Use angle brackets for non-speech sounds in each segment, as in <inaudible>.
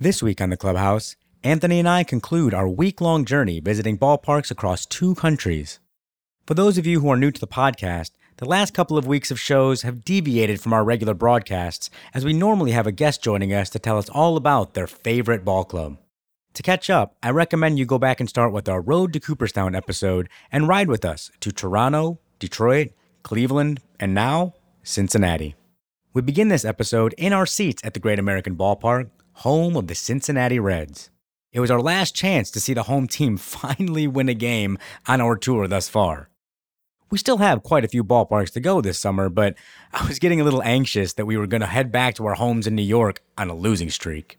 This week on the Clubhouse, Anthony and I conclude our week long journey visiting ballparks across two countries. For those of you who are new to the podcast, the last couple of weeks of shows have deviated from our regular broadcasts as we normally have a guest joining us to tell us all about their favorite ball club. To catch up, I recommend you go back and start with our Road to Cooperstown episode and ride with us to Toronto, Detroit, Cleveland, and now Cincinnati. We begin this episode in our seats at the Great American Ballpark home of the Cincinnati Reds. It was our last chance to see the home team <laughs> finally win a game on our tour thus far. We still have quite a few ballparks to go this summer, but I was getting a little anxious that we were going to head back to our homes in New York on a losing streak.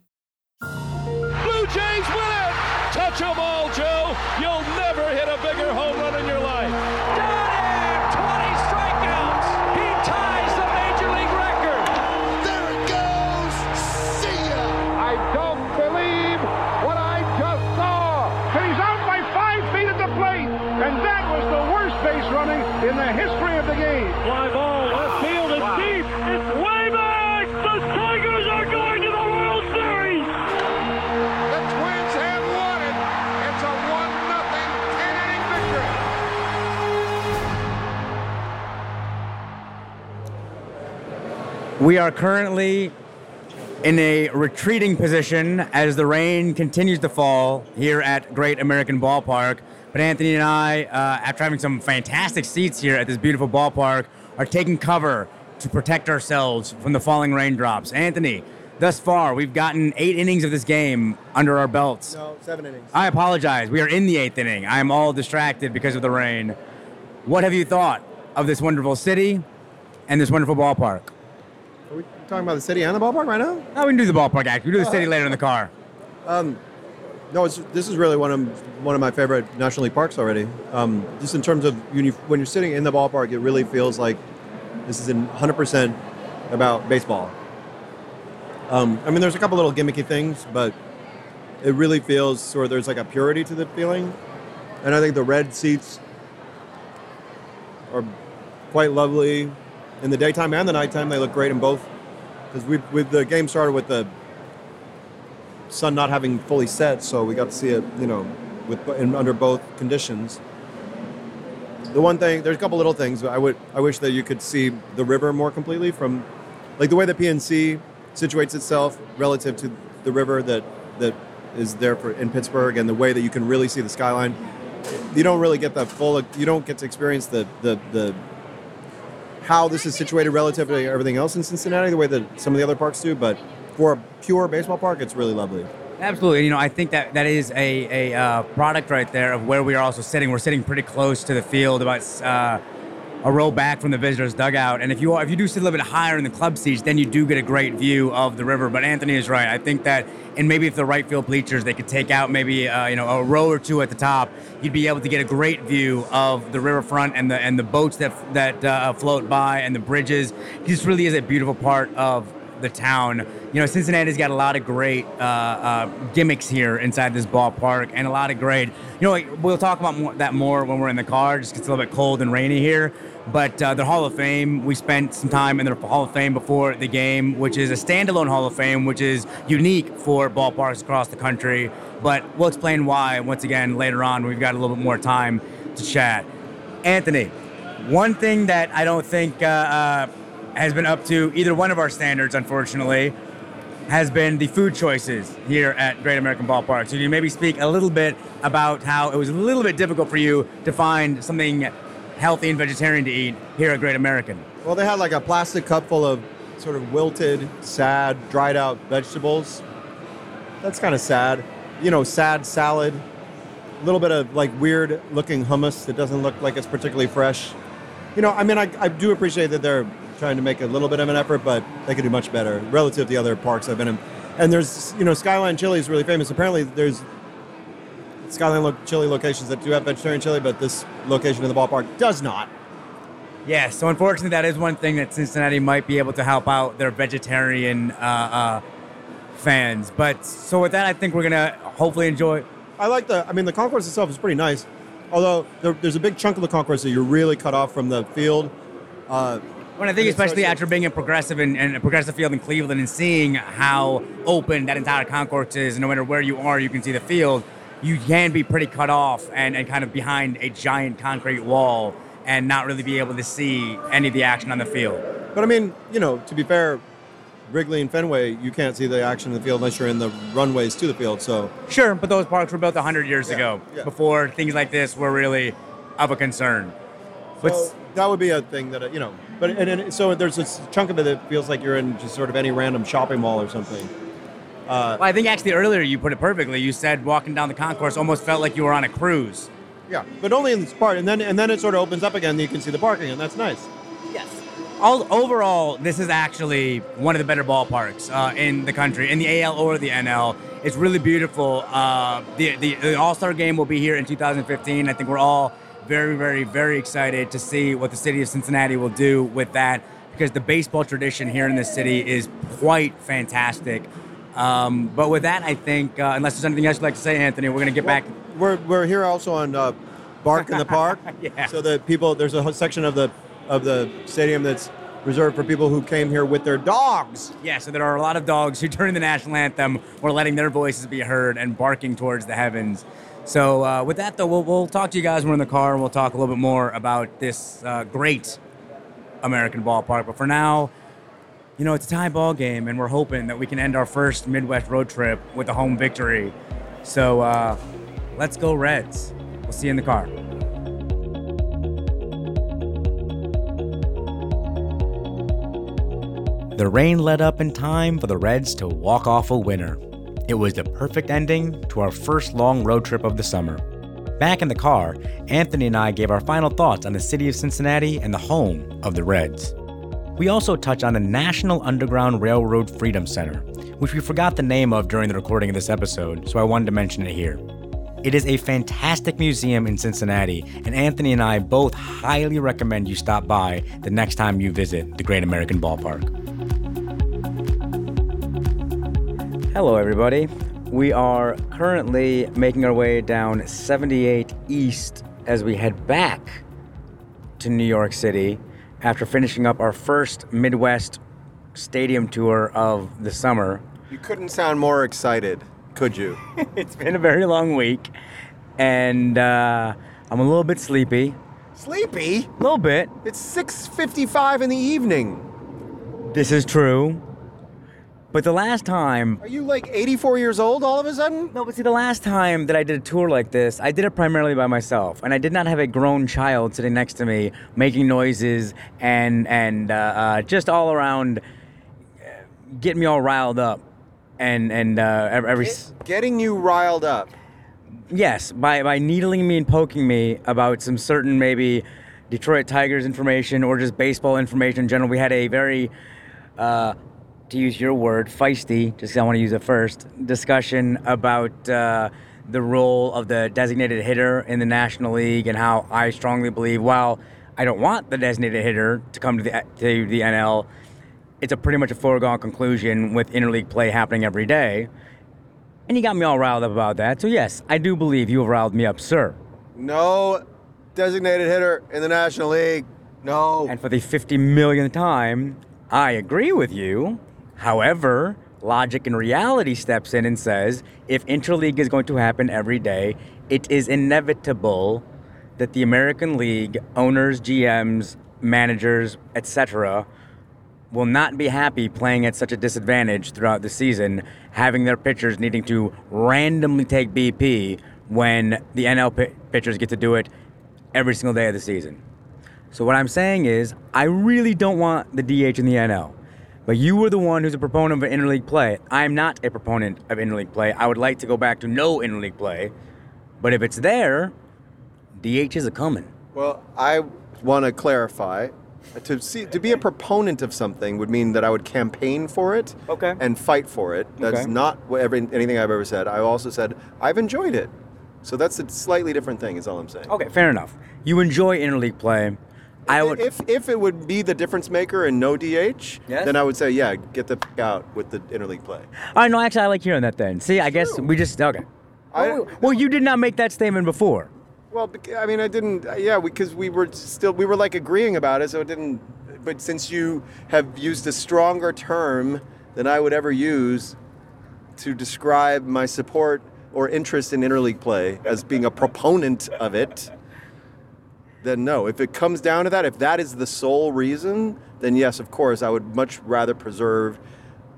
We are currently in a retreating position as the rain continues to fall here at Great American Ballpark. But Anthony and I, uh, after having some fantastic seats here at this beautiful ballpark, are taking cover to protect ourselves from the falling raindrops. Anthony, thus far, we've gotten eight innings of this game under our belts. No, seven innings. I apologize. We are in the eighth inning. I am all distracted because of the rain. What have you thought of this wonderful city and this wonderful ballpark? Talking about the city and the ballpark right now? Oh, we can do the ballpark act. We do the city later in the car. No, it's, this is really one of one of my favorite National League parks already. Um, just in terms of when, you, when you're sitting in the ballpark, it really feels like this is in 100% about baseball. Um, I mean, there's a couple little gimmicky things, but it really feels sort of there's like a purity to the feeling, and I think the red seats are quite lovely in the daytime and the nighttime. They look great in both because we with the game started with the sun not having fully set, so we got to see it, you know, with in, under both conditions. The one thing, there's a couple little things. but I would, I wish that you could see the river more completely from, like the way the PNC situates itself relative to the river that that is there for in Pittsburgh, and the way that you can really see the skyline. You don't really get that full. You don't get to experience the the the how this is situated relative to everything else in Cincinnati, the way that some of the other parks do. But for a pure baseball park, it's really lovely. Absolutely. You know, I think that that is a, a uh, product right there of where we are also sitting. We're sitting pretty close to the field, about uh, a row back from the visitors' dugout. And if you are, if you do sit a little bit higher in the club seats, then you do get a great view of the river. But Anthony is right. I think that, and maybe if the right field bleachers, they could take out maybe uh, you know a row or two at the top, you'd be able to get a great view of the riverfront and the and the boats that that uh, float by and the bridges. This really is a beautiful part of the town. You know, Cincinnati's got a lot of great uh, uh, gimmicks here inside this ballpark, and a lot of great. You know, like, we'll talk about more, that more when we're in the car. Just it's a little bit cold and rainy here. But uh, the Hall of Fame, we spent some time in the Hall of Fame before the game, which is a standalone Hall of Fame, which is unique for ballparks across the country. But we'll explain why once again later on. We've got a little bit more time to chat. Anthony, one thing that I don't think uh, uh, has been up to either one of our standards, unfortunately, has been the food choices here at Great American Ballpark. So, you maybe speak a little bit about how it was a little bit difficult for you to find something healthy and vegetarian to eat here at Great American. Well, they had like a plastic cup full of sort of wilted, sad, dried out vegetables. That's kind of sad. You know, sad salad. A little bit of like weird looking hummus that doesn't look like it's particularly fresh. You know, I mean, I, I do appreciate that they're trying to make a little bit of an effort, but they could do much better relative to the other parks I've been in. And there's, you know, Skyline Chili is really famous. Apparently, there's Skyline lo- Chili locations that do have vegetarian chili, but this location in the ballpark does not. Yeah, so unfortunately, that is one thing that Cincinnati might be able to help out their vegetarian uh, uh, fans. But so with that, I think we're gonna hopefully enjoy. I like the. I mean, the concourse itself is pretty nice. Although there, there's a big chunk of the concourse that you're really cut off from the field. Uh, When I think, And especially after being a progressive and, and a progressive field in Cleveland and seeing how open that entire concourse is, and no matter where you are, you can see the field. You can be pretty cut off and, and kind of behind a giant concrete wall and not really be able to see any of the action on the field. But I mean, you know, to be fair, Wrigley and Fenway, you can't see the action in the field unless you're in the runways to the field. So Sure, but those parks were built 100 years Yeah, ago yeah. before things like this were really of a concern. But that would be a thing that uh, you know. But and, and so there's this chunk of it that feels like you're in just sort of any random shopping mall or something. Well, I think actually earlier you put it perfectly. You said walking down the concourse almost felt like you were on a cruise. Yeah, but only in this part, and then and then it sort of opens up again. And you can see the parking, and that's nice. Yes. All overall, this is actually one of the better ballparks uh, in the country, in the AL or the NL. It's really beautiful. Uh, the the, the All Star Game will be here in 2015. I think we're all very, very, very excited to see what the city of Cincinnati will do with that because the baseball tradition here in the city is quite fantastic. Um, but with that, I think, uh, unless there's anything else you'd like to say, Anthony, we're going to get back. We're we're here also on uh, Bark in the <laughs> Park. Yeah. So that people, there's a section of the of the stadium that's reserved for people who came here with their dogs. Yeah, so there are a lot of dogs who, <laughs> during the national anthem, were letting their voices be heard and barking towards the heavens. So, uh, with that, though, we'll, we'll talk to you guys when we're in the car and we'll talk a little bit more about this uh, great American ballpark. But for now, you know, it's a tie ball game, and we're hoping that we can end our first Midwest road trip with a home victory. So, uh, let's go, Reds. We'll see you in the car. The rain let up in time for the Reds to walk off a winner. It was the perfect ending to our first long road trip of the summer. Back in the car, Anthony and I gave our final thoughts on the city of Cincinnati and the home of the Reds. We also touch on the National Underground Railroad Freedom Center, which we forgot the name of during the recording of this episode, so I wanted to mention it here. It is a fantastic museum in Cincinnati, and Anthony and I both highly recommend you stop by the next time you visit the Great American Ballpark. Hello, everybody. We are currently making our way down 78 East as we head back to New York City after finishing up our first Midwest stadium tour of the summer. You couldn't sound more excited, could you? <laughs> It's been a very long week, and uh, I'm a little bit sleepy. Sleepy? A little bit. It's 6:55 in the evening. This is true. But the last time Are you like 84 years old all of a sudden? No, but see, the last time that I did a tour like this, I did it primarily by myself, and I did not have a grown child sitting next to me making noises and and uh, uh, just all around uh, getting me all riled up. And and uh, every, Getting you riled up. yes, by by needling me and poking me about some certain maybe Detroit Tigers information or just baseball information in general. We had a very uh, to use your word, feisty, just 'cause I want to use it first, discussion about uh, the role of the designated hitter in the National League and how I strongly believe, while I don't want the designated hitter to come to the, to the NL, it's a pretty much a foregone conclusion with interleague play happening every day. And you got me all riled up about that. So, yes, I do believe you have riled me up, sir. No designated hitter in the National League. No. And for the 50 millionth time, I agree with you. However, logic and reality steps in and says if interleague is going to happen every day, it is inevitable that the American League owners, GMs, managers, etc., will not be happy playing at such a disadvantage throughout the season, having their pitchers needing to randomly take BP when the NL pi- pitchers get to do it every single day of the season. So what I'm saying is, I really don't want the DH in the NL. But you were the one who's a proponent of interleague play. I'm not a proponent of interleague play. I would like to go back to no interleague play. But if it's there, DH is a coming. Well, I want to clarify. To see to be a proponent of something would mean that I would campaign for it Okay. and fight for it. That's Okay. not what every, anything I've ever said. I also said I've enjoyed it. So that's a slightly different thing, is all I'm saying. Okay, fair enough. You enjoy interleague play. I would. If if it would be the difference maker and no DH, Yes? then I would say yeah, get the f- out with the interleague play. I know. Actually, I like hearing that. Then, see, I guess we just okay. I- well, well, you did not make that statement before. Well, I mean, I didn't. Uh, yeah, because we, were still we were like agreeing about it, so it didn't but since you have used a stronger term than I would ever use to describe my support or interest in interleague play as being a proponent of it, then no. If it comes down to that, if that is the sole reason, then yes, of course, I would much rather preserve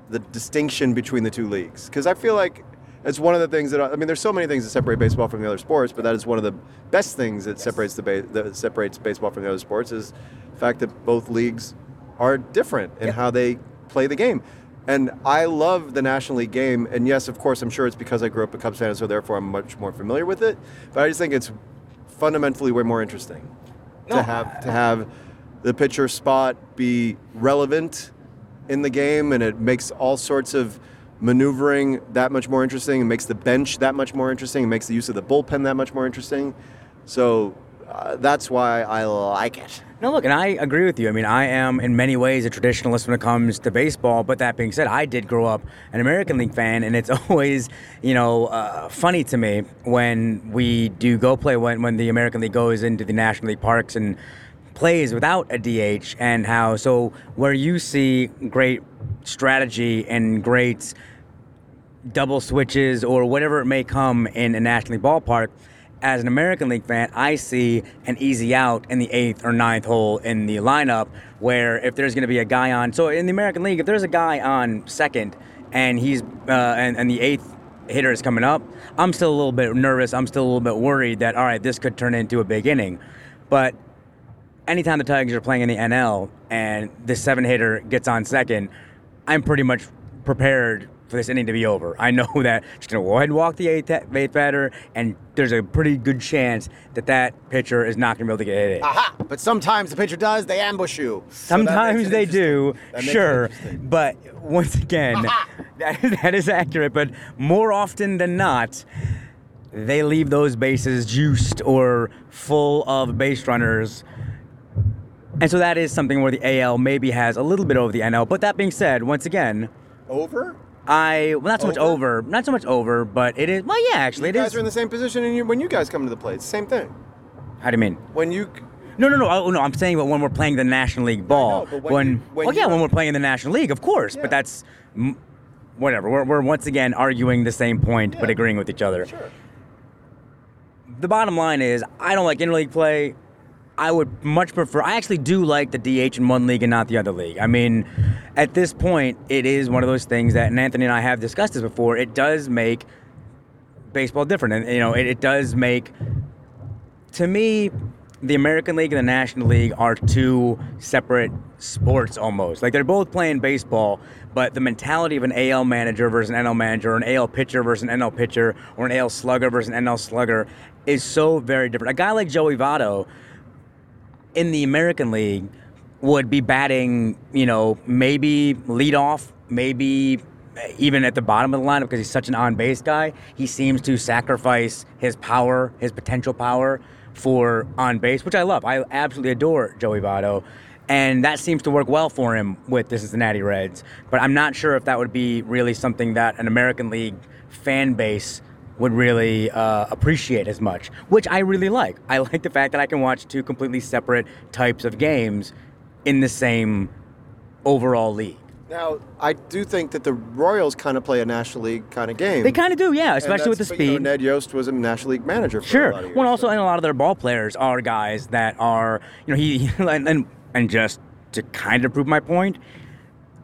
the distinction between the two leagues because I feel like it's one of the things that I mean. There's so many things that separate baseball from the other sports, but that is one of the best things that separates the ba- that separates baseball from the other sports is the fact that both leagues are different in how they play the game. And I love the National League game, and yes, of course, I'm sure it's because I grew up a Cubs fan, so therefore I'm much more familiar with it. But I just think it's fundamentally way more interesting to have to have the pitcher spot be relevant in the game, and it makes all sorts of maneuvering that much more interesting. It makes the bench that much more interesting. It makes the use of the bullpen that much more interesting. So uh, that's why I like it. No, look, and I agree with you. I mean, I am in many ways a traditionalist when it comes to baseball. But that being said, I did grow up an American League fan, and it's <laughs> always, you know, uh, funny to me when we do go play when when the American League goes into the National League parks and plays without a DH, and how so where you see great strategy and great double switches or whatever it may come in a National League ballpark. As an American League fan, I see an easy out in the eighth or ninth hole in the lineup where if there's going to be a guy on, so in the American League, if there's a guy on second and he's uh, and, and the eighth hitter is coming up, I'm still a little bit nervous. I'm still a little bit worried that all right, this could turn into a big inning. But anytime the Tigers are playing in the NL and the seven hitter gets on second, I'm pretty much prepared for this inning to be over. I know <laughs> that she's going to go ahead and walk the eighth, eighth batter, and there's a pretty good chance that that pitcher is not going to be able to get hit. Aha! But sometimes the pitcher does, they ambush you. So Sometimes it they do, That makes it sure. But once again, <laughs> that, that is accurate. But more often than not, they leave those bases juiced or full of base runners. And so that is something where the AL maybe has a little bit over the NL. But that being said, once again, Over? I well not so much Over? over, not so much over, but it is. Well, yeah, actually, it is. You it guys is. are in the same position and you, when you guys come to the plate. It's the same thing. How do you mean? When you No, no, no. Oh, no, I'm saying, but when we're playing the National League ball, but when you- when oh yeah, when we're playing in the National League, of course. Yeah. But that's whatever. We're, we're once again arguing the same point, but agreeing with each other. Sure. The bottom line is, I don't like interleague play. I would much prefer. I actually do like the DH in one league and not the other league. I mean, at this point, it is one of those things that, and Anthony and I have discussed this before. It does make baseball different, and you know, it, it does make to me, the American League and the National League are two separate sports almost. Like they're both playing baseball, but the mentality of an AL manager versus an NL manager, or an AL pitcher versus an NL pitcher, or an AL slugger versus an NL slugger is so very different. A guy like Joey Votto in the American League would be batting, you know, maybe lead off, maybe even at the bottom of the lineup because he's such an on base guy. He seems to sacrifice his power, his potential power for on base, which I love. I absolutely adore Joey Votto. And that seems to work well for him with the Cincinnati Reds. But I'm not sure if that would be really something that an American League fan base would really uh, appreciate as much, which I really like. I <laughs> like the fact that I can watch two completely separate types of games in the same overall league. Now, I do think that the Royals kind of play a National League kind of game. They kind of do, yeah, especially with the but, you know, speed. Ned Yost was a National League manager for a Sure. of years. Well, also, so- and a lot of their ball players are guys that are, you know, he <laughs> and and, and just to kind of prove my point,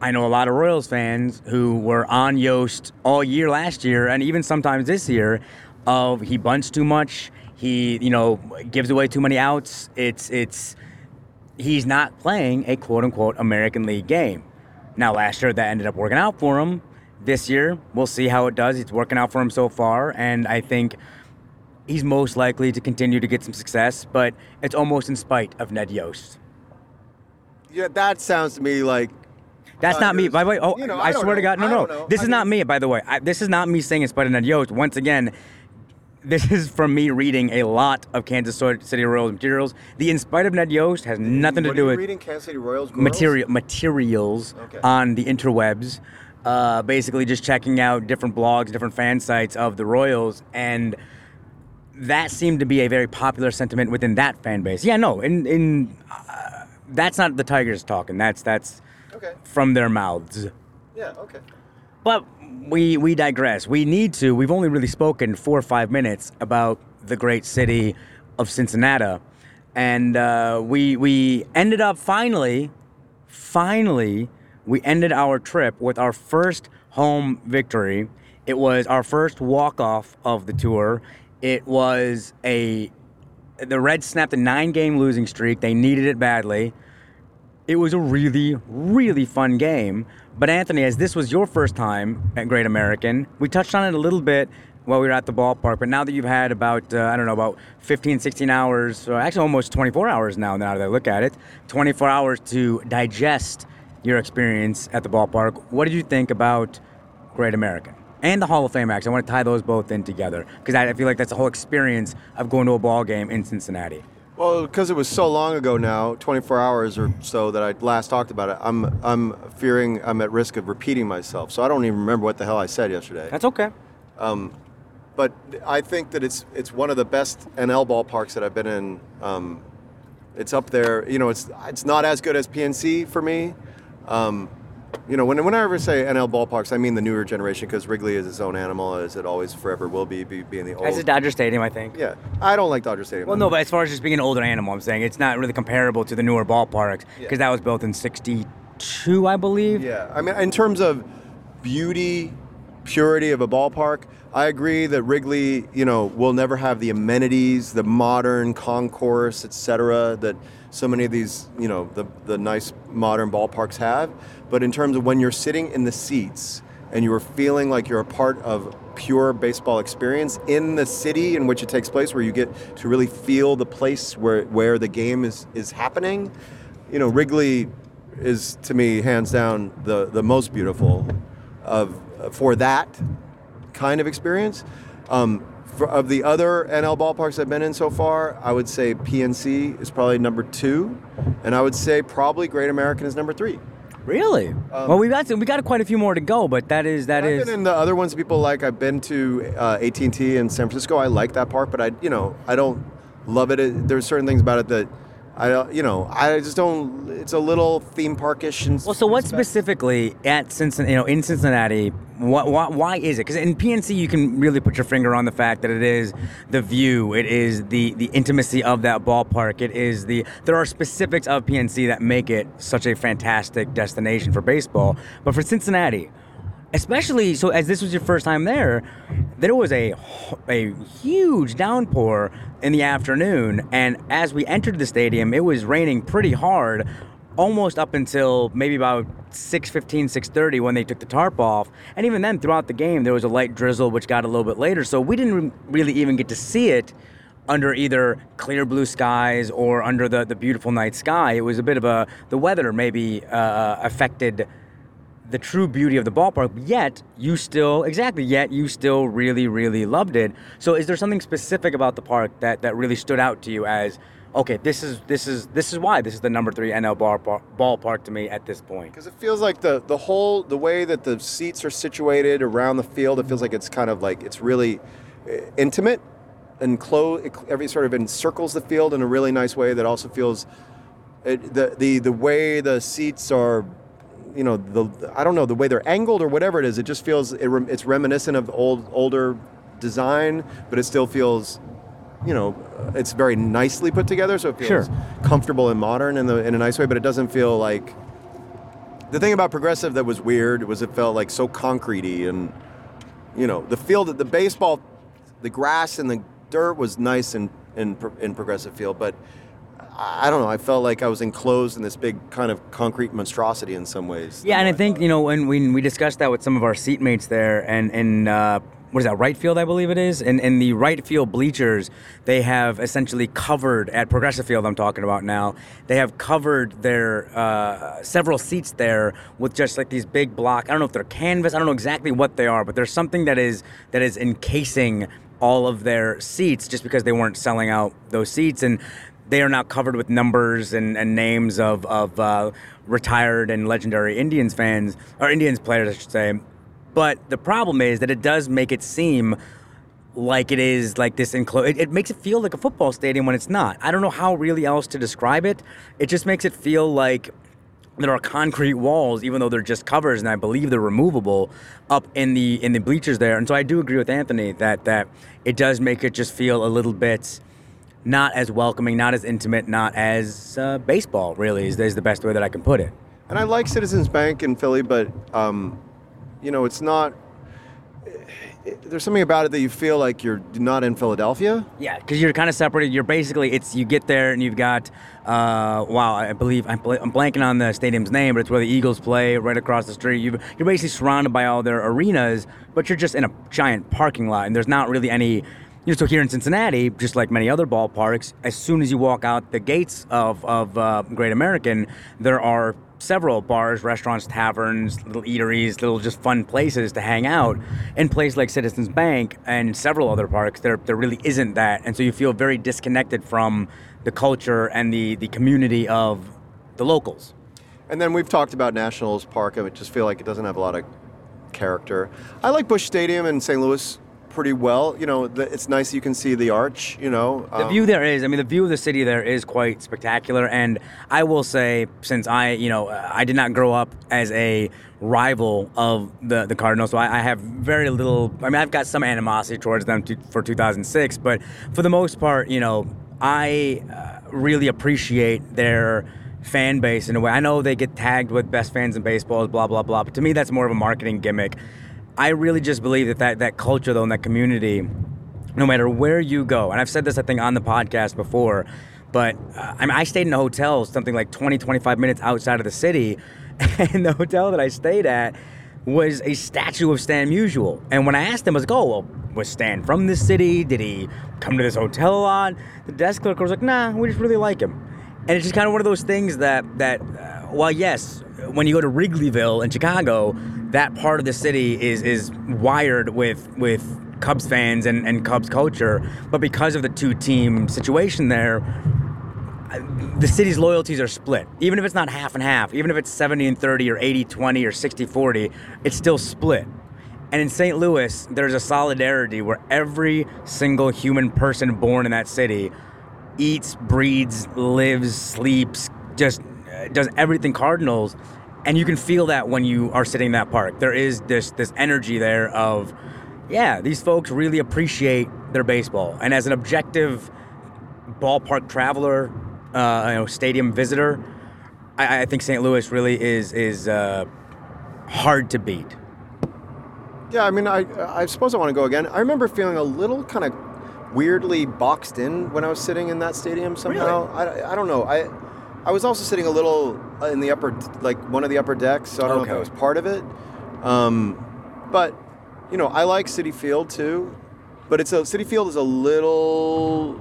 I know a lot of Royals fans who were on Yost all year last year, and even sometimes this year, of he bunts too much, he you know gives away too many outs. It's it's he's not playing a quote unquote American League game. Now, last year that ended up working out for him. This year, we'll see how it does. It's working out for him so far, and I think he's most likely to continue to get some success, but it's almost in spite of Ned Yost. yeah, that sounds to me like That's not me, by the way. Oh, You know, I, I swear to. God, no, no. This I is not me, by the way. I, this is not me saying in spite of Ned Yost. Once again, this is from me reading a lot of Kansas City Royals materials. The in spite of Ned Yost has nothing to do with reading Kansas City Royals material materials Okay. on the interwebs. Uh, basically, just checking out different blogs, different fan sites of the Royals, and that seemed to be a very popular sentiment within that fan base. Yeah, no, in in uh, that's not the Tigers talking. That's that's Okay. from their mouths. Yeah. Okay. But we we digress. We need to. We've only really spoken four or five minutes about the great city of Cincinnati, and uh, we we ended up finally, finally, we ended our trip with our first home victory. It was our first walk off of the tour. It was a the Reds snapped a nine game losing streak. They needed it badly. It was a really, really fun game. But Anthony, as this was your first time at Great American, we touched on it a little bit while we were at the ballpark. But now that you've had about, uh, I don't know, about 15, 16 hours, actually almost 24 hours now, now that I look at it, 24 hours to digest your experience at the ballpark, what did you think about Great American? And the Hall of Fame, actually. I want to tie those both in together because I feel like that's the whole experience of going to a ball game in Cincinnati. Well, because it was so long ago now, 24 hours or so that I last talked about it, I'm I'm fearing I'm at risk of repeating myself. So I don't even remember what the hell I said yesterday. That's okay. but I think that it's it's one of the best NL ballparks that I've been in. Um, it's up there. You know, it's it's not as good as PNC for me. Um, you know, when, whenever I ever say NL ballparks, I mean the newer generation because Wrigley is its own animal, as it always forever will be, be being the old. As a Dodger Stadium, I think. yeah, I don't like Dodger Stadium. Well, no, but as far as just being an older animal, I'm saying it's not really comparable to the newer ballparks because Yeah. that was built in '62, I believe. Yeah, I mean, in terms of beauty, purity of a ballpark, I agree that Wrigley, you know, will never have the amenities, the modern concourse, et cetera, that so many of these, you know, the, the nice modern ballparks have. But in terms of when you're sitting in the seats and you are feeling like you're a part of pure baseball experience in the city in which it takes place, where you get to really feel the place where, where the game is, is happening, you know, Wrigley is to me hands down the, the most beautiful of for that kind of experience. Um, for, of the other NL ballparks I've been in so far, I would say PNC is probably number two, and I would say probably Great American is number three. Really? well, we got we got quite a few more to go, but that is that I've is. been in the other ones people like. I've been to uh, AT&T in San Francisco. I like that park, but I, you know, I don't love it. There's certain things about it that I don't, you know, I just don't. It's a little theme parkish. And well, so what specifically at Cincinnati, you know, in Cincinnati, what, why, why is it? Because in PNC, you can really put your finger on the fact that it is the view, it is the the intimacy of that ballpark, it is the there are specifics of PNC that make it such a fantastic destination for baseball. But for Cincinnati, especially so as this was your first time there, there was a a huge downpour in the afternoon, and as we entered the stadium, it was raining pretty hard, almost up until maybe about 6:15, 6:30 when they took the tarp off, and even then throughout the game there was a light drizzle which got a little bit later, so we didn't really even get to see it under either clear blue skies or under the, the beautiful night sky. It was a bit of a the weather maybe uh, affected the true beauty of the ballpark, yet you still exactly yet you still really really loved it. So is there something specific about the park that that really stood out to you as okay, this is this is this is why this is the number 3 NL ballpark, ballpark to me at this point. Because it feels like the the whole the way that the seats are situated around the field, it feels like it's kind of like it's really uh, intimate and close. Every sort of encircles the field in a really nice way that also feels it, the the the way the seats are. You know, the I don't know the way they're angled or whatever it is. It just feels it, it's reminiscent of the old older design, but it still feels you know, it's very nicely put together, so it feels Sure. comfortable and modern in the in a nice way. But it doesn't feel like the thing about progressive that was weird was it felt like so concretey and you know the field, that the baseball, the grass and the dirt was nice in in, in progressive field, but I I don't know. I felt like I was enclosed in this big kind of concrete monstrosity in some ways. Yeah, and I think you know when when we discussed that with some of our seatmates there, and and uh, what is that right field? I believe it is. And in the right field bleachers, they have essentially covered at Progressive Field. I'm talking about now. They have covered their uh, several seats there with just like these big block. I don't know if they're canvas. I don't know exactly what they are, but there's something that is that is encasing all of their seats just because they weren't selling out those seats and they are now covered with numbers and, and names of, of uh, retired and legendary Indians fans, or Indians players, I should say. But the problem is that it does make it seem like it is like this enclosed. It, it makes it feel like a football stadium when it's not. I don't know how really else to describe it. It just makes it feel like there are concrete walls, even though they're just covers, and I believe they're removable up in the in the bleachers there. And so I do agree with Anthony that that it does make it just feel a little bit not as welcoming, not as intimate, not as uh, baseball. Really, is, is the best way that I can put it. And I like Citizens Bank in Philly, but um, you know, it's not. There's something about it that you feel like you're not in Philadelphia. Yeah, because you're kind of separated. You're basically it's you get there and you've got uh, wow, I believe I'm, bl- I'm blanking on the stadium's name, but it's where the Eagles play right across the street. you you're basically surrounded by all their arenas, but you're just in a giant parking lot, and there's not really any. You know, so here in Cincinnati, just like many other ballparks, as soon as you walk out the gates of, of uh, Great American, there are several bars, restaurants, taverns, little eateries, little just fun places to hang out. In places like Citizens Bank and several other parks, there there really isn't that, and so you feel very disconnected from the culture and the the community of the locals. And then we've talked about Nationals Park. I just feel like it doesn't have a lot of character. I like Busch Stadium in St. Louis pretty well. You know, the, it's nice you can see the arch. You know, The um, view there is, I mean, the view of the city there is quite spectacular. And I will say, since I, you know, I did not grow up as a rival of the, the Cardinals, so I, I have very little, I mean, I've got some animosity towards them to, for 2006, but for the most part, you know, I uh, really appreciate their fan base in a way. I know they get tagged with best fans in baseball, blah, blah, blah, but to me, that's more of a marketing gimmick. I really just believe that that, that culture, though, and that community, no matter where you go, and I've said this, I think, on the podcast before, but uh, I mean, I stayed in a hotel something like 20, 25 minutes outside of the city, <laughs> and the hotel that I stayed at was a statue of Stan Musial. And when I asked him, I was like, oh, well, was Stan from this city? Did he come to this hotel a lot? The desk clerk was like, nah, we just really like him. And it's just kind of one of those things that, that uh, well, yes, when you go to Wrigleyville in Chicago, that part of the city is is wired with with Cubs fans and, and Cubs culture. But because of the two team situation there, the city's loyalties are split. Even if it's not half and half, even if it's 70 and 30 or 80 20 or 60 40, it's still split. And in St. Louis, there's a solidarity where every single human person born in that city eats, breathes, lives, sleeps, just does everything Cardinals. And you can feel that when you are sitting in that park. There is this this energy there of, yeah, these folks really appreciate their baseball. And as an objective ballpark traveler, uh, you know, stadium visitor, I, I think St. Louis really is is uh, hard to beat. Yeah, I mean, I I suppose I want to go again. I remember feeling a little kind of weirdly boxed in when I was sitting in that stadium somehow. I, I don't know. I I was also sitting a little in the upper, like one of the upper decks. So I don't know if Okay. that was part of it. Um, but you know, I like Citi Field too. But it's a Citi Field is a little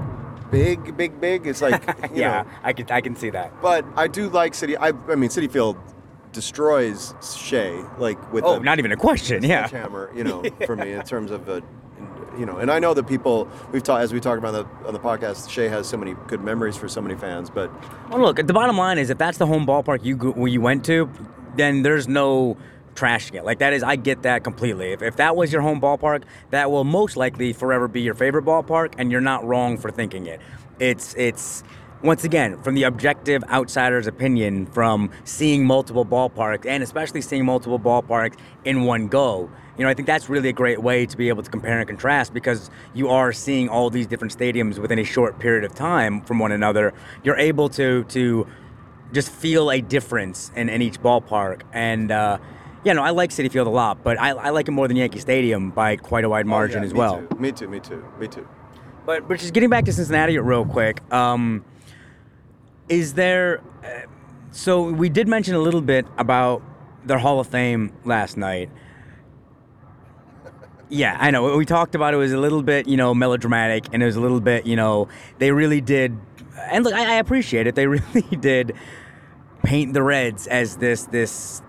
big, big, big. It's like <laughs> you yeah, know, I can I can see that. but I do like Citi. I I mean, Citi Field destroys Shea like with Oh, a, not even a question. Yeah. hammer. you know, for me in terms of a, you know, and I know that people we've talked as we talked about on the, on the podcast. Shea has so many good memories for so many fans, but Well, look, the bottom line is if that's the home ballpark you go, you went to, then there's no trashing it. Like that is, I get that completely. If, if that was your home ballpark, that will most likely forever be your favorite ballpark, and you're not wrong for thinking it. It's it's once again from the objective outsider's opinion, from seeing multiple ballparks, and especially seeing multiple ballparks in one go. You know, I think that's really a great way to be able to compare and contrast because you are seeing all these different stadiums within a short period of time from one another. You're able to to just feel a difference in, in each ballpark. And uh, yeah, no, I like Citi Field a lot, but I, I like it more than Yankee Stadium by quite a wide margin Oh, yeah, as me well. too. Me too. Me too. Me too. But but just getting back to Cincinnati real quick, um, is there? Uh, so we did mention a little bit about their Hall of Fame last night. Yeah, I know. We talked about it was a little bit, you know, melodramatic, and it was a little bit, you know, they really did. And look, I, I appreciate it. They <laughs> really did paint the Reds as this this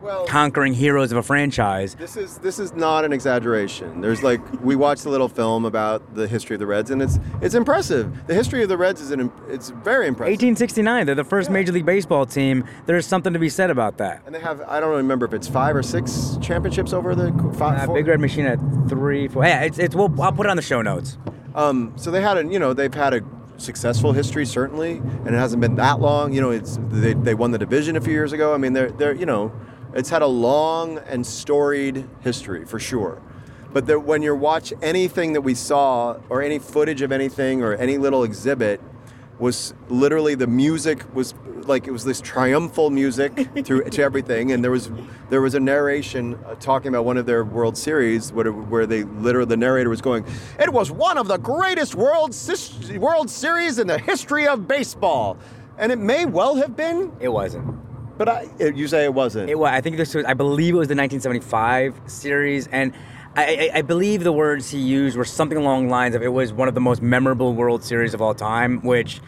Well- conquering heroes of a franchise. This is this is not an exaggeration. There's like <laughs> we watched a little film about the history of the Reds, and it's it's impressive. The history of the Reds is an it's very impressive. 1869, they're the first Yeah. Major League Baseball team. There's something to be said about that. And they have I don't remember if it's five or six championships over the five. Uh, Big Red Machine at three, four. Yeah, it's it's. We'll, I'll put it on the show notes. Um, so they had a you know they've had a successful history certainly, and it hasn't been that long. You know, it's they, they won the division a few years ago. I mean, they're they're you know, it's had a long and storied history for sure. But that when you watch anything that we saw, or any footage of anything, or any little exhibit, was literally the music was like it was this triumphal music <laughs> through to everything, and there was there was a narration uh, talking about one of their World Series where, where they literally the narrator was going, "It was one of the greatest World World Series in the history of baseball," and it may well have been, It wasn't. But I, you say it wasn't. It was. I think this was. I believe it was the 1975 series, and I, I, I believe the words he used were something along the lines of it was one of the most memorable World Series of all time. Which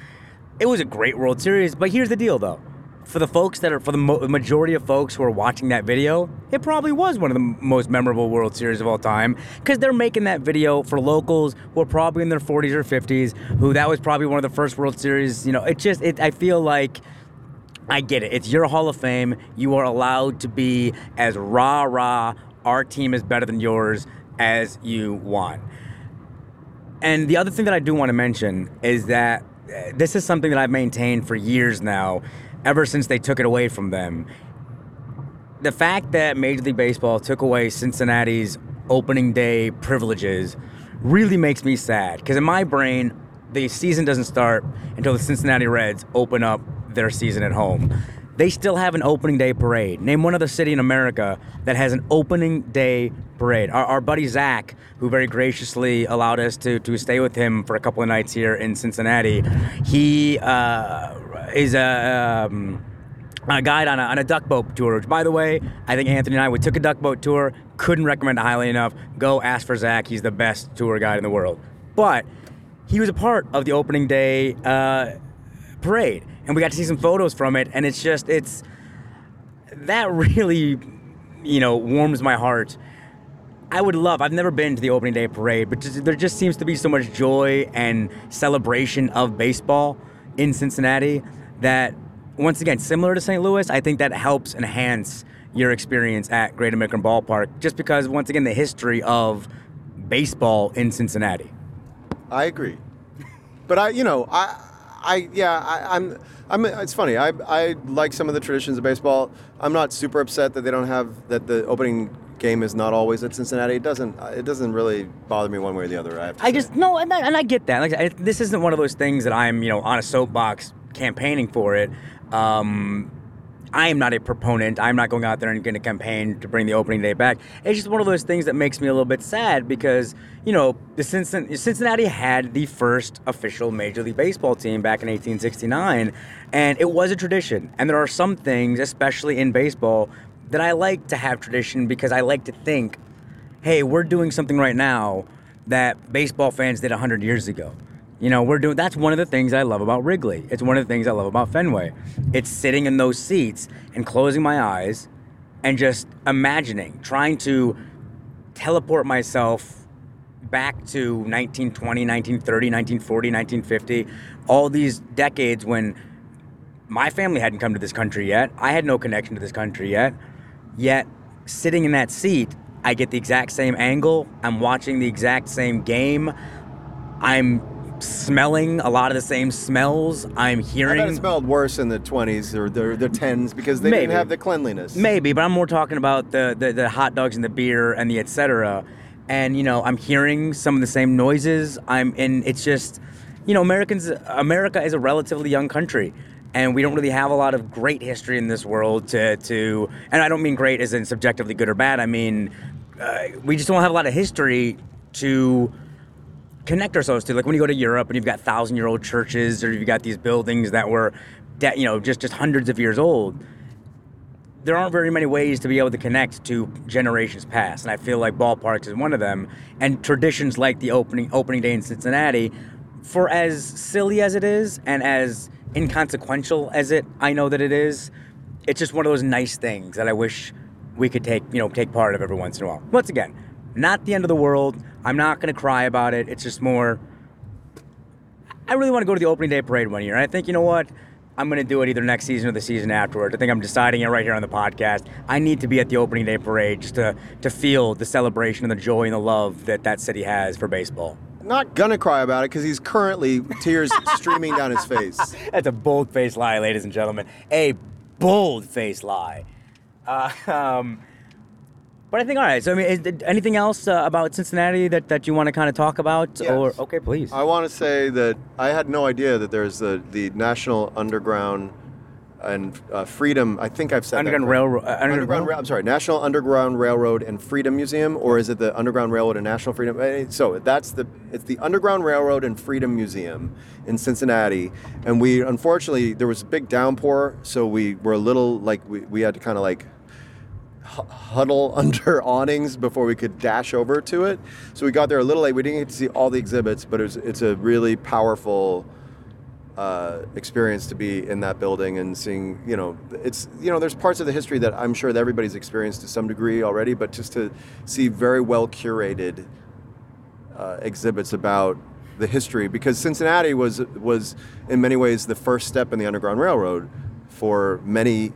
it was a great World Series. But here's the deal, though. For the folks that are, for the mo- majority of folks who are watching that video, it probably was one of the most memorable World Series of all time because they're making that video for locals who are probably in their 40s or 50s, who that was probably one of the first World Series. You know, it just, it, I feel like I get it. It's your Hall of Fame. You are allowed to be as rah rah, our team is better than yours as you want. And the other thing that I do want to mention is that uh, this is something that I've maintained for years now, ever since they took it away from them. The fact that Major League Baseball took away Cincinnati's opening day privileges really makes me sad because in my brain, the season doesn't start until the Cincinnati Reds open up their season at home. They still have an opening day parade. Name one other city in America that has an opening day parade. Our, our buddy Zach, who very graciously allowed us to, to stay with him for a couple of nights here in Cincinnati, he uh, is a. Um, a guide on a, on a duck boat tour. Which, by the way, I think Anthony and I we took a duck boat tour. Couldn't recommend it highly enough. Go ask for Zach. He's the best tour guide in the world. But he was a part of the opening day uh, parade, and we got to see some photos from it. And it's just it's that really, you know, warms my heart. I would love. I've never been to the opening day parade, but just, there just seems to be so much joy and celebration of baseball in Cincinnati that, once again, similar to St. Louis, I think that helps enhance your experience at Great American Ballpark. Just because, once again, the history of baseball in Cincinnati. I agree, but I, you know, I, I, yeah, I, I'm, I'm. It's funny. I, I like some of the traditions of baseball. I'm not super upset that they don't have that the opening game is not always at Cincinnati. It doesn't. It doesn't really bother me one way or the other. I, have to I just no, and I, and I get that. Like, I, this isn't one of those things that I'm, you know, on a soapbox campaigning for it. Um, I am not a proponent. I'm not going out there and going to campaign to bring the opening day back. It's just one of those things that makes me a little bit sad because you know the Cincinnati, Cincinnati had the first official Major League Baseball team back in 1869, and it was a tradition. And there are some things, especially in baseball, that I like to have tradition because I like to think hey, we're doing something right now that baseball fans did 100 years ago. You know, we're doing that's one of the things I love about Wrigley. It's one of the things I love about Fenway. It's sitting in those seats and closing my eyes and just imagining, trying to teleport myself back to 1920, 1930, 1940, 1950, all these decades when my family hadn't come to this country yet. I had no connection to this country yet. Yet, sitting in that seat, I get the exact same angle. I'm watching the exact same game. I'm smelling a lot of the same smells. I'm I bet it hearing. smelled worse in the 20s or the, the 10s because they Maybe. didn't have the cleanliness. Maybe, but I'm more talking about the, the, the hot dogs and the beer and the etc. And, you know, I'm hearing some of the same noises. I'm in, it's just, you know, Americans, America is a relatively young country. And we don't really have a lot of great history in this world to, to and I don't mean great as in subjectively good or bad. I mean, uh, we just don't have a lot of history to connect ourselves to. Like when you go to Europe and you've got thousand year old churches or you've got these buildings that were, de- you know, just, just hundreds of years old there aren't very many ways to be able to connect to generations past, and I feel like ballparks is one of them. And traditions like the opening opening day in Cincinnati, for as silly as it is and as inconsequential as it I know that it is, it's just one of those nice things that I wish we could take you know take part of every once in a while. Once again, not the end of the world. I'm not going to cry about it. It's just more. I really want to go to the opening day parade one year. And I think you know what. I'm going to do it either next season or the season afterwards. I think I'm deciding it right here on the podcast. I need to be at the opening day parade just to, to feel the celebration and the joy and the love that that city has for baseball. Not gonna cry about it because he's currently tears <laughs> streaming down his face. That's a bold faced lie, ladies and gentlemen. A bold faced lie. Uh, <laughs> um, but I think, all right. So, I mean, anything else uh, about Cincinnati that, that you want to kind of talk about? Yes. Or okay, please. I want to say that I had no idea that there's the, the National Underground and uh, Freedom. I think I've said Underground that. Railroad. Uh, Underground, Underground Rail- I'm sorry, National Underground Railroad and Freedom Museum, or is it the Underground Railroad and National Freedom? eh, So that's the it's the Underground Railroad and Freedom Museum in Cincinnati, and we unfortunately there was a big downpour, so we were a little like we, we had to kind of like huddle <laughs> under awnings before we could dash over to it. So we got there a little late. We didn't get to see all the exhibits, but it's a really powerful uh, experience to be in that building and seeing. You know, it's you know, there's parts of the history that I'm sure that everybody's experienced to some degree already, but just to see very well curated uh, exhibits about the history because Cincinnati was was in many ways the first step in the Underground Railroad for many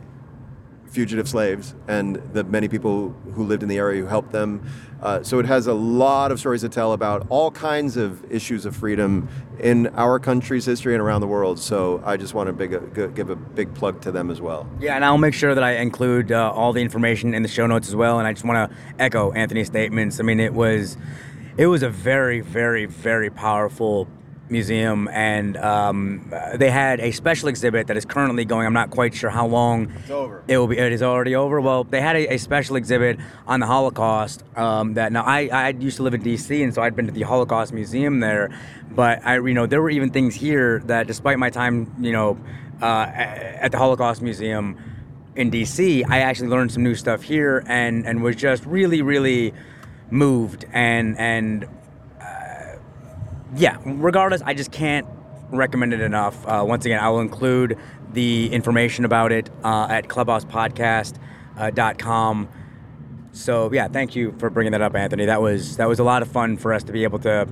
fugitive slaves and the many people who lived in the area who helped them. Uh, so it has a lot of stories to tell about all kinds of issues of freedom in our country's history and around the world. So I just want to big, g- give a big plug to them as well. Yeah, and I'll make sure that I include uh, all the information in the show notes as well. And I just want to echo Anthony's statements. I mean, it was, it was a very, very, very powerful museum, and um, they had a special exhibit that is currently going. I'm not quite sure how long. It's over. It will be. It is already over. Well, they had a, a special exhibit on the Holocaust. Um, that now I I used to live in D.C. and so I'd been to the Holocaust Museum there, but I you know there were even things here that despite my time you know uh, at the Holocaust Museum in DC, I actually learned some new stuff here and and was just really really moved and and yeah. Regardless, I just can't recommend it enough. Uh, once again, I will include the information about it uh, at clubhousepodcast.com. So yeah, thank you for bringing that up, Anthony. That was that was a lot of fun for us to be able to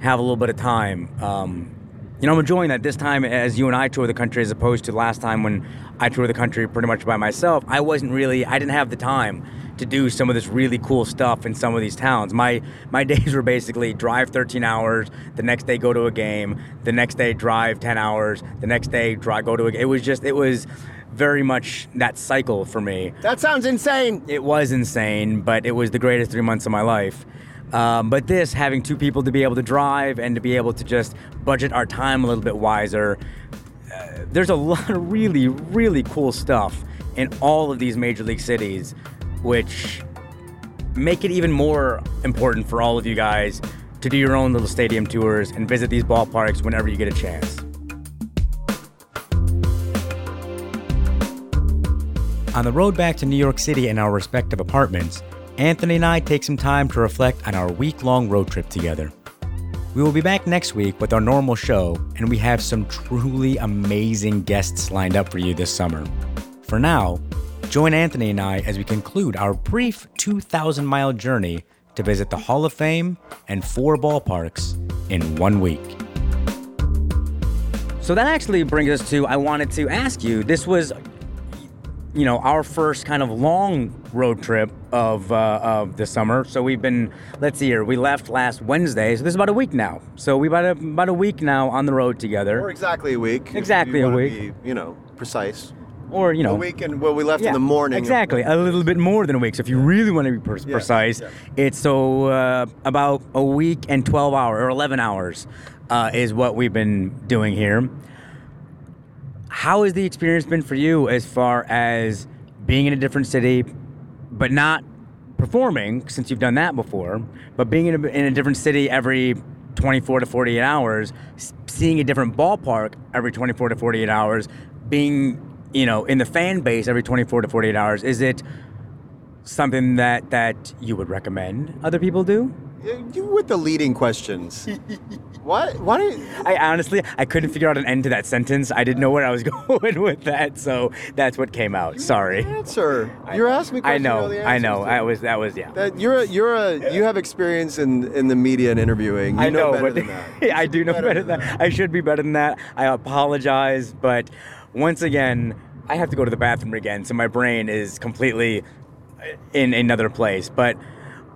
have a little bit of time. Um, you know, I'm enjoying that this time as you and I tour the country, as opposed to last time when I toured the country pretty much by myself. I wasn't really, I didn't have the time to do some of this really cool stuff in some of these towns. My my <laughs> days were basically drive 13 hours, the next day go to a game, the next day drive 10 hours, the next day drive go to a. It was just it was very much that cycle for me. That sounds insane. It was insane, but it was the greatest three months of my life. Um, but this, having two people to be able to drive and to be able to just budget our time a little bit wiser, uh, there's a lot of really, really cool stuff in all of these major league cities, which make it even more important for all of you guys to do your own little stadium tours and visit these ballparks whenever you get a chance. On the road back to New York City in our respective apartments, Anthony and I take some time to reflect on our week long road trip together. We will be back next week with our normal show, and we have some truly amazing guests lined up for you this summer. For now, join Anthony and I as we conclude our brief 2,000 mile journey to visit the Hall of Fame and four ballparks in one week. So that actually brings us to I wanted to ask you this was you know our first kind of long road trip of uh, of the summer. So we've been let's see here. We left last Wednesday, so this is about a week now. So we about a, about a week now on the road together, Or exactly a week. Exactly a week. Be, you know, precise. or you know A week and well, we left yeah, in the morning. Exactly, a little bit more than a week. So if you really want to be pre- Yeah, precise, yeah. it's so uh, about a week and twelve hours or eleven hours uh, is what we've been doing here. How has the experience been for you as far as being in a different city, but not performing since you've done that before, but being in a, in a different city every 24 to 48 hours, seeing a different ballpark every 24 to 48 hours, being you know in the fan base every 24 to 48 hours? Is it something that that you would recommend other people do? You with the leading questions. what? Why you, I honestly, I couldn't figure out an end to that sentence. I didn't know where I was <laughs> going with that, so that's what came out. Sorry. answer? You're asking me I questions. you know, I know. I was, that was, yeah. That you're a, you're a you have experience in in the media and interviewing. You I know, know, better but than that. <laughs> I do know better, than that. I should be better than that. I apologize, but once again, I have to go to the bathroom again, so my brain is completely in another place. But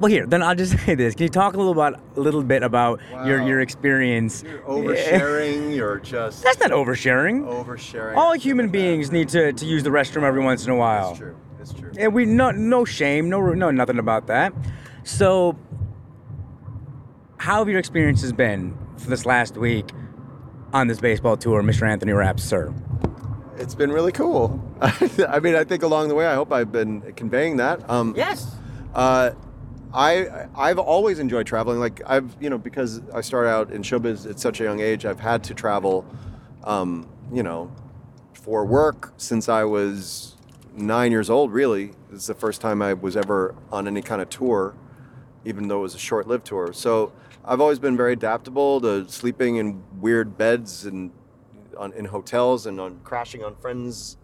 well, here, then I'll just <laughs> say this: Can you talk a little about a little bit about your Wow. your experience? You're oversharing. <laughs> You're just That's not oversharing. oversharing. All human beings need to, to use the restroom every once in a while. That's true. That's true. And we no no shame, no no nothing about that. So, how have your experiences been for this last week on this baseball tour, Mr. Anthony Rapp, sir? It's been really cool. <laughs> I mean, I think along the way, I hope I've been conveying that. Um, Yes. Uh, I I've always enjoyed traveling. Like I've you know because I started out in showbiz at such a young age, I've had to travel, um, you know, for work since I was nine years old. Really, this is the first time I was ever on any kind of tour, even though it was a short-lived tour. So I've always been very adaptable to sleeping in weird beds and on, in hotels and on crashing on friends'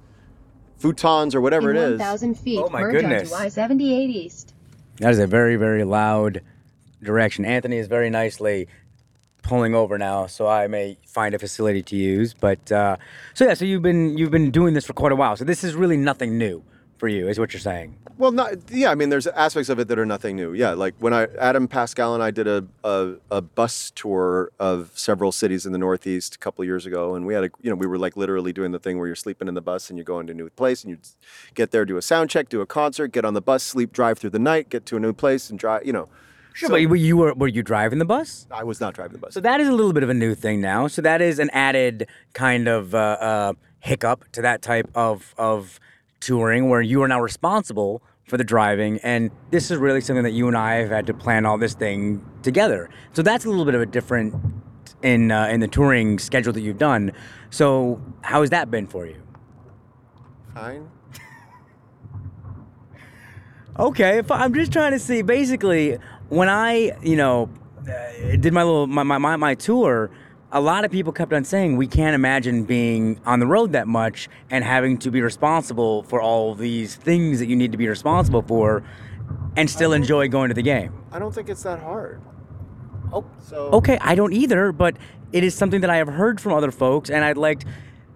futons or whatever in it is. 1,000 feet, Oh my merge goodness. onto I-78 East. That is a very very loud direction. Anthony is very nicely pulling over now, so I may find a facility to use. But uh, so yeah, so you've been you've been doing this for quite a while. So this is really nothing new for you, is what you're saying. Well, not yeah. I mean, there's aspects of it that are nothing new. Yeah, like when I Adam Pascal and I did a a, a bus tour of several cities in the Northeast a couple of years ago, and we had a you know we were like literally doing the thing where you're sleeping in the bus and you go into a new place and you get there, do a sound check, do a concert, get on the bus, sleep, drive through the night, get to a new place and drive. You know, Sure, but you, you were were you driving the bus? I was not driving the bus. So that is a little bit of a new thing now. So that is an added kind of uh, uh, hiccup to that type of of touring, where you are now responsible for the driving, and this is really something that you and I have had to plan all this thing together. So that's a little bit of a different in uh, in the touring schedule that you've done. So how has that been for you? Fine. Okay, I'm just trying to see. Basically, when I, you know, uh, did my little my, my my my tour, a lot of people kept on saying we can't imagine being on the road that much and having to be responsible for all these things that you need to be responsible for, and still enjoy going to the game. I don't think it's that hard. Oh, So okay, I don't either, but it is something that I have heard from other folks, and I'd like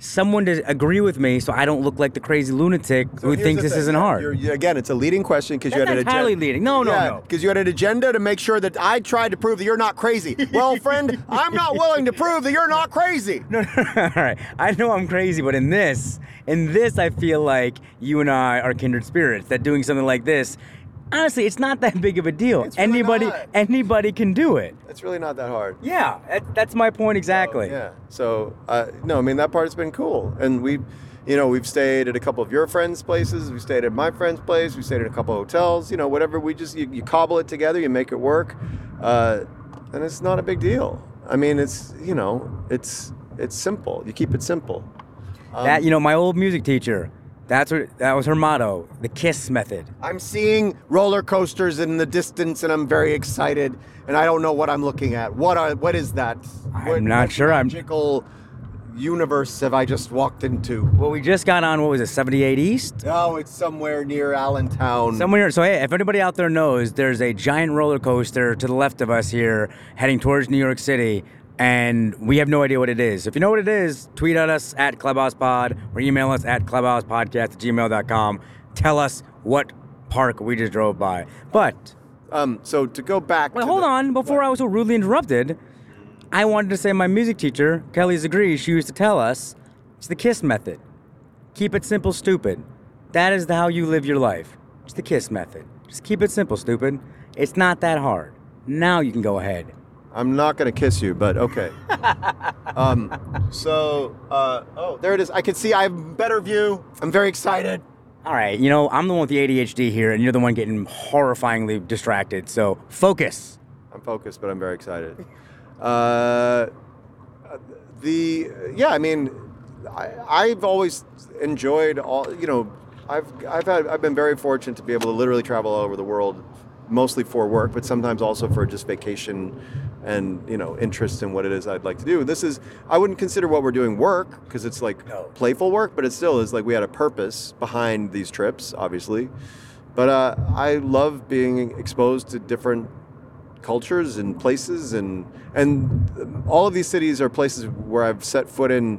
someone to agree with me so I don't look like the crazy lunatic So who thinks this thing. isn't hard. you're- you- again, it's a leading question because you had an not entirely agenda. leading. No, no, no. Because you had an agenda to make sure that I tried to prove that you're not crazy. Well, friend, <laughs> I'm not willing to prove that you're not crazy. No, no, <laughs> all right. I know I'm crazy, but in this, in this, I feel like you and I are kindred spirits. That doing something like this, honestly, it's not that big of a deal. Really anybody, not. anybody can do it. It's really not that hard. Yeah, that, that's my point exactly. Yeah. So uh, no, I mean that part's been cool, and we, you know, we've stayed at a couple of your friends' places. We stayed at my friend's place. We stayed at a couple of hotels. You know, whatever. We just you, you cobble it together. You make it work, uh, and it's not a big deal. I mean, it's you know, it's it's simple. You keep it simple. Um, that you know, my old music teacher. That's what that was her motto, the KISS method. I'm seeing roller coasters in the distance, and I'm very excited. And I don't know what I'm looking at. What are what is that? I'm What- not what sure. I'm- Magical universe have I just walked into? Well, we just got on what was it, 78 East? Oh, it's somewhere near Allentown. Somewhere. So hey, if anybody out there knows, there's a giant roller coaster to the left of us here, heading towards New York City, and we have no idea what it is. If you know what it is, tweet at us at ClubhousePod or email us at clubhousepodcast at gmail.com. Tell us what park we just drove by. But Um, so to go back. to hold the- on. Before I was so rudely interrupted, I wanted to say my music teacher, Kelly Zagri, she used to tell us it's the KISS method. Keep it simple, stupid. That is how you live your life. It's the KISS method. Just keep it simple, stupid. It's not that hard. Now you can go ahead. I'm not gonna kiss you, but okay. <laughs> um, so uh, oh, there it is. I can see. I have better view. I'm very excited. All right, you know, I'm the one with the ADHD here, and you're the one getting horrifyingly distracted. So focus. I'm focused, but I'm very excited. <laughs> Uh, the yeah, I mean, I, I've always enjoyed all. You know, I've I've had I've been very fortunate to be able to literally travel all over the world mostly for work, but sometimes also for just vacation and you know interest in what it is I'd like to do. This is I wouldn't consider what we're doing work because it's like No. playful work, but it still is like we had a purpose behind these trips, obviously. But uh, I love being exposed to different cultures and places, and and all of these cities are places where I've set foot in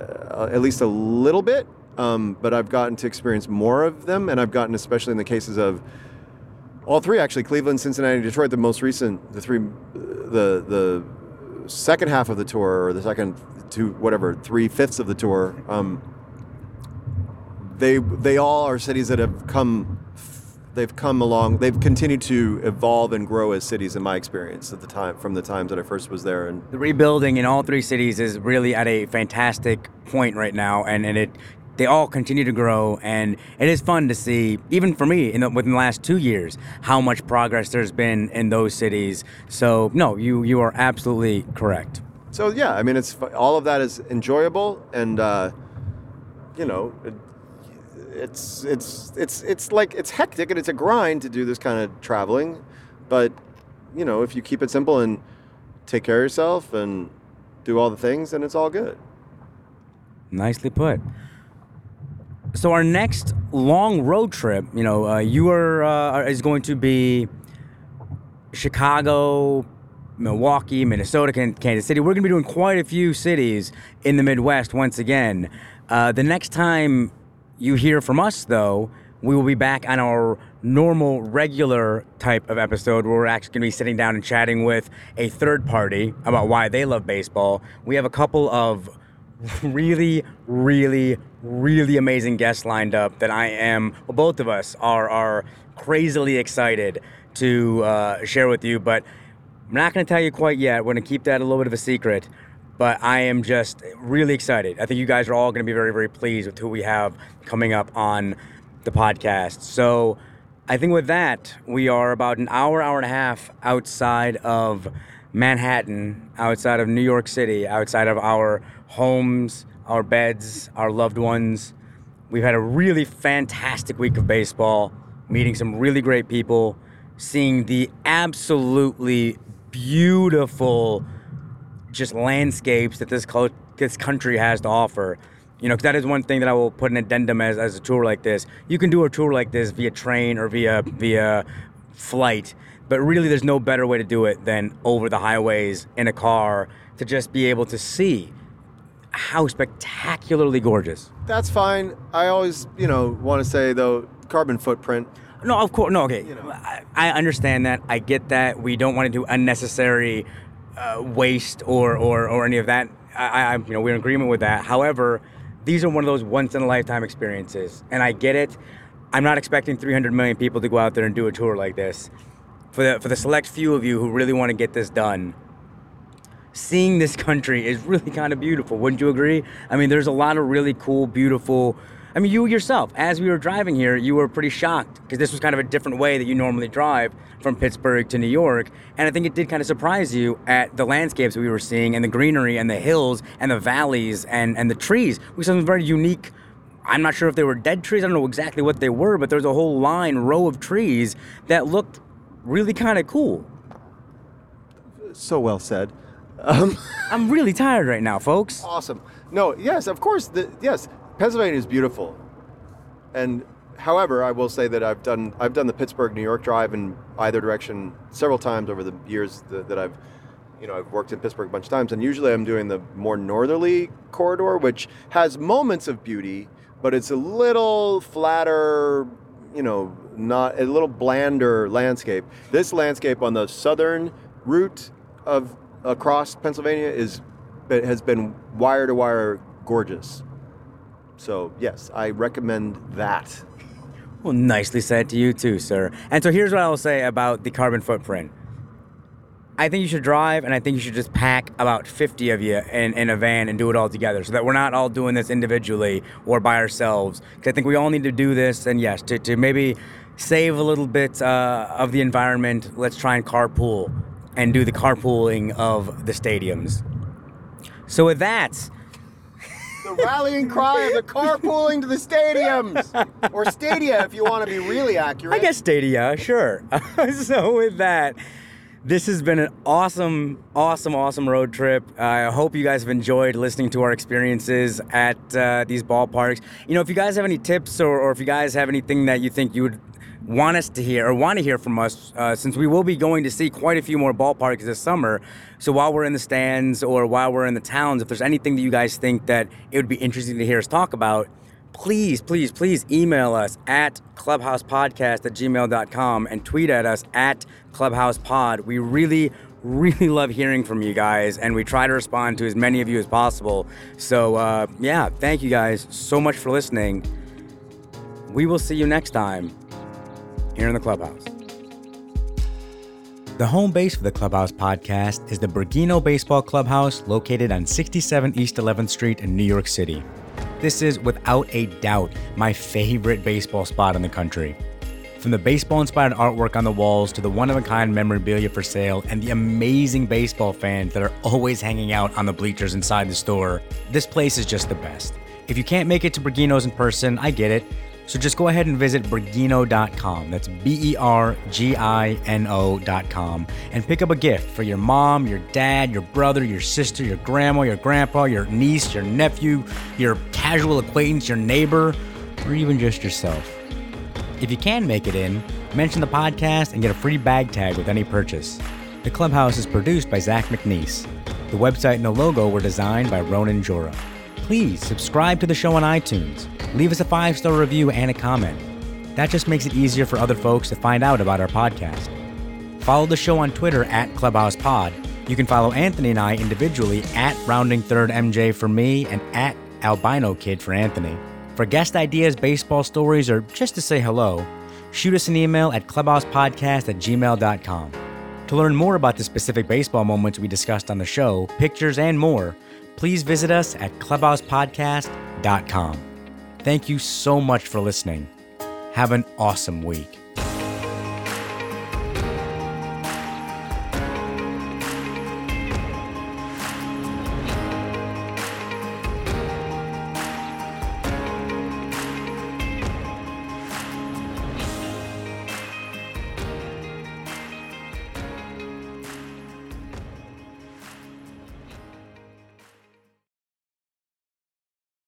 uh, at least a little bit. Um, but I've gotten to experience more of them, and I've gotten, especially in the cases of all three, actually Cleveland, Cincinnati, Detroit, the most recent, the three, the the second half of the tour, or the second two, whatever, three fifths of the tour. Um, they they all are cities that have come they've come along they've continued to evolve and grow as cities in my experience at the time from the times that I first was there and The rebuilding in all three cities is really at a fantastic point right now, and, and it they all continue to grow, and it is fun to see, even for me, in the, within the last two years, how much progress there's been in those cities. So no, you you are absolutely correct. so yeah I mean it's all of that is enjoyable and uh, you know it, it's it's it's it's like it's hectic and it's a grind to do this kind of traveling but you know if you keep it simple and take care of yourself and do all the things then it's all good Nicely put. So our next long road trip, you know, uh, you are uh, is going to be Chicago, Milwaukee, Minnesota, Kan- Kansas City. We're going to be doing quite a few cities in the Midwest once again. Uh, the next time you hear from us, though, we will be back on our normal, regular type of episode where we're actually going to be sitting down and chatting with a third party about why they love baseball. We have a couple of really, really, really amazing guests lined up that I am, well, both of us are, are crazily excited to uh, share with you. But I'm not going to tell you quite yet. We're going to keep that a little bit of a secret. But I am just really excited. I think you guys are all going to be very, very pleased with who we have coming up on the podcast. So I think with that, we are about an hour, hour and a half outside of Manhattan, outside of New York City, outside of our homes, our beds, our loved ones. We've had a really fantastic week of baseball, meeting some really great people, seeing the absolutely beautiful just landscapes that this this country has to offer. You know, that is one thing that I will put an addendum as, as a tour like this. You can do a tour like this via train or via via flight, but really there's no better way to do it than over the highways in a car to just be able to see how spectacularly gorgeous. That's fine. I always, you know, want to say though, carbon footprint. No, of course, no. Okay, you I, I understand that. I get that. We don't want to do unnecessary uh, waste or, or or any of that. I, I, you know, we're in agreement with that. However, these are one of those once in a lifetime experiences, and I get it. I'm not expecting 300 million people to go out there and do a tour like this. For the for the select few of you who really want to get this done, seeing this country is really kind of beautiful. Wouldn't you agree? I mean, there's a lot of really cool, beautiful. I mean, you yourself, as we were driving here, you were pretty shocked because this was kind of a different way that you normally drive from Pittsburgh to New York. And I think it did kind of surprise you at the landscapes we were seeing and the greenery and the hills and the valleys and, and the trees. We saw some very unique. I'm not sure if they were dead trees. I don't know exactly what they were, but there's a whole line, row of trees that looked really kind of cool. So well said. Um, <laughs> I'm really tired right now, folks. Awesome. No, yes, of course. The, yes, Pennsylvania is beautiful. And however, I will say that I've done I've done the Pittsburgh New York drive in either direction several times over the years that, that I've you know I've worked in Pittsburgh a bunch of times, and usually I'm doing the more northerly corridor, which has moments of beauty, but it's a little flatter. You know, not a little blander landscape. This landscape on the southern route of across Pennsylvania is has been wire to wire gorgeous. So yes, I recommend that. Well, nicely said to you too, sir. And so here's what I will say about the carbon footprint. I think you should drive, and I think you should just pack about 50 of you in, in a van and do it all together so that we're not all doing this individually or by ourselves. Because I think we all need to do this, and yes, to, to maybe save a little bit uh, of the environment, let's try and carpool and do the carpooling of the stadiums. So with that, the rallying cry of the carpooling to the stadiums, or stadia if you want to be really accurate. I guess Stadia, sure. <laughs> so with that, this has been an awesome, awesome, awesome road trip. I hope you guys have enjoyed listening to our experiences at uh, these ballparks. You know, if you guys have any tips or, or if you guys have anything that you think you would want us to hear or want to hear from us, uh, since we will be going to see quite a few more ballparks this summer. So while we're in the stands or while we're in the towns, if there's anything that you guys think that it would be interesting to hear us talk about, please, please, please email us at clubhousepodcast at gmail.com and tweet at us at clubhousepod. We really, really love hearing from you guys and we try to respond to as many of you as possible. So, uh, yeah, thank you guys so much for listening. We will see you next time here in the clubhouse. The home base for the Clubhouse podcast is the Bergino Baseball Clubhouse located on 67 East 11th Street in New York City. This is, without a doubt, my favorite baseball spot in the country. From the baseball inspired artwork on the walls to the one of a kind memorabilia for sale and the amazing baseball fans that are always hanging out on the bleachers inside the store, this place is just the best. If you can't make it to Bergino's in person, I get it. So just go ahead and visit Bergino.com. That's B E R G I N O.com and pick up a gift for your mom, your dad, your brother, your sister, your grandma, your grandpa, your niece, your nephew, your casual acquaintance, your neighbor, or even just yourself. If you can make it in, mention the podcast and get a free bag tag with any purchase. The Clubhouse is produced by Zach McNeese. The website and the logo were designed by Ronan Jora. Please subscribe to the show on iTunes. Leave us a five star review and a comment. That just makes it easier for other folks to find out about our podcast. Follow the show on Twitter at Clubhouse Pod. You can follow Anthony and I individually at Rounding Third MJ for me and at Albino Kid for Anthony. For guest ideas, baseball stories, or just to say hello, shoot us an email at clubhousepodcast at gmail.com. To learn more about the specific baseball moments we discussed on the show, pictures, and more, please visit us at clubhousepodcast.com. Thank you so much for listening. Have an awesome week.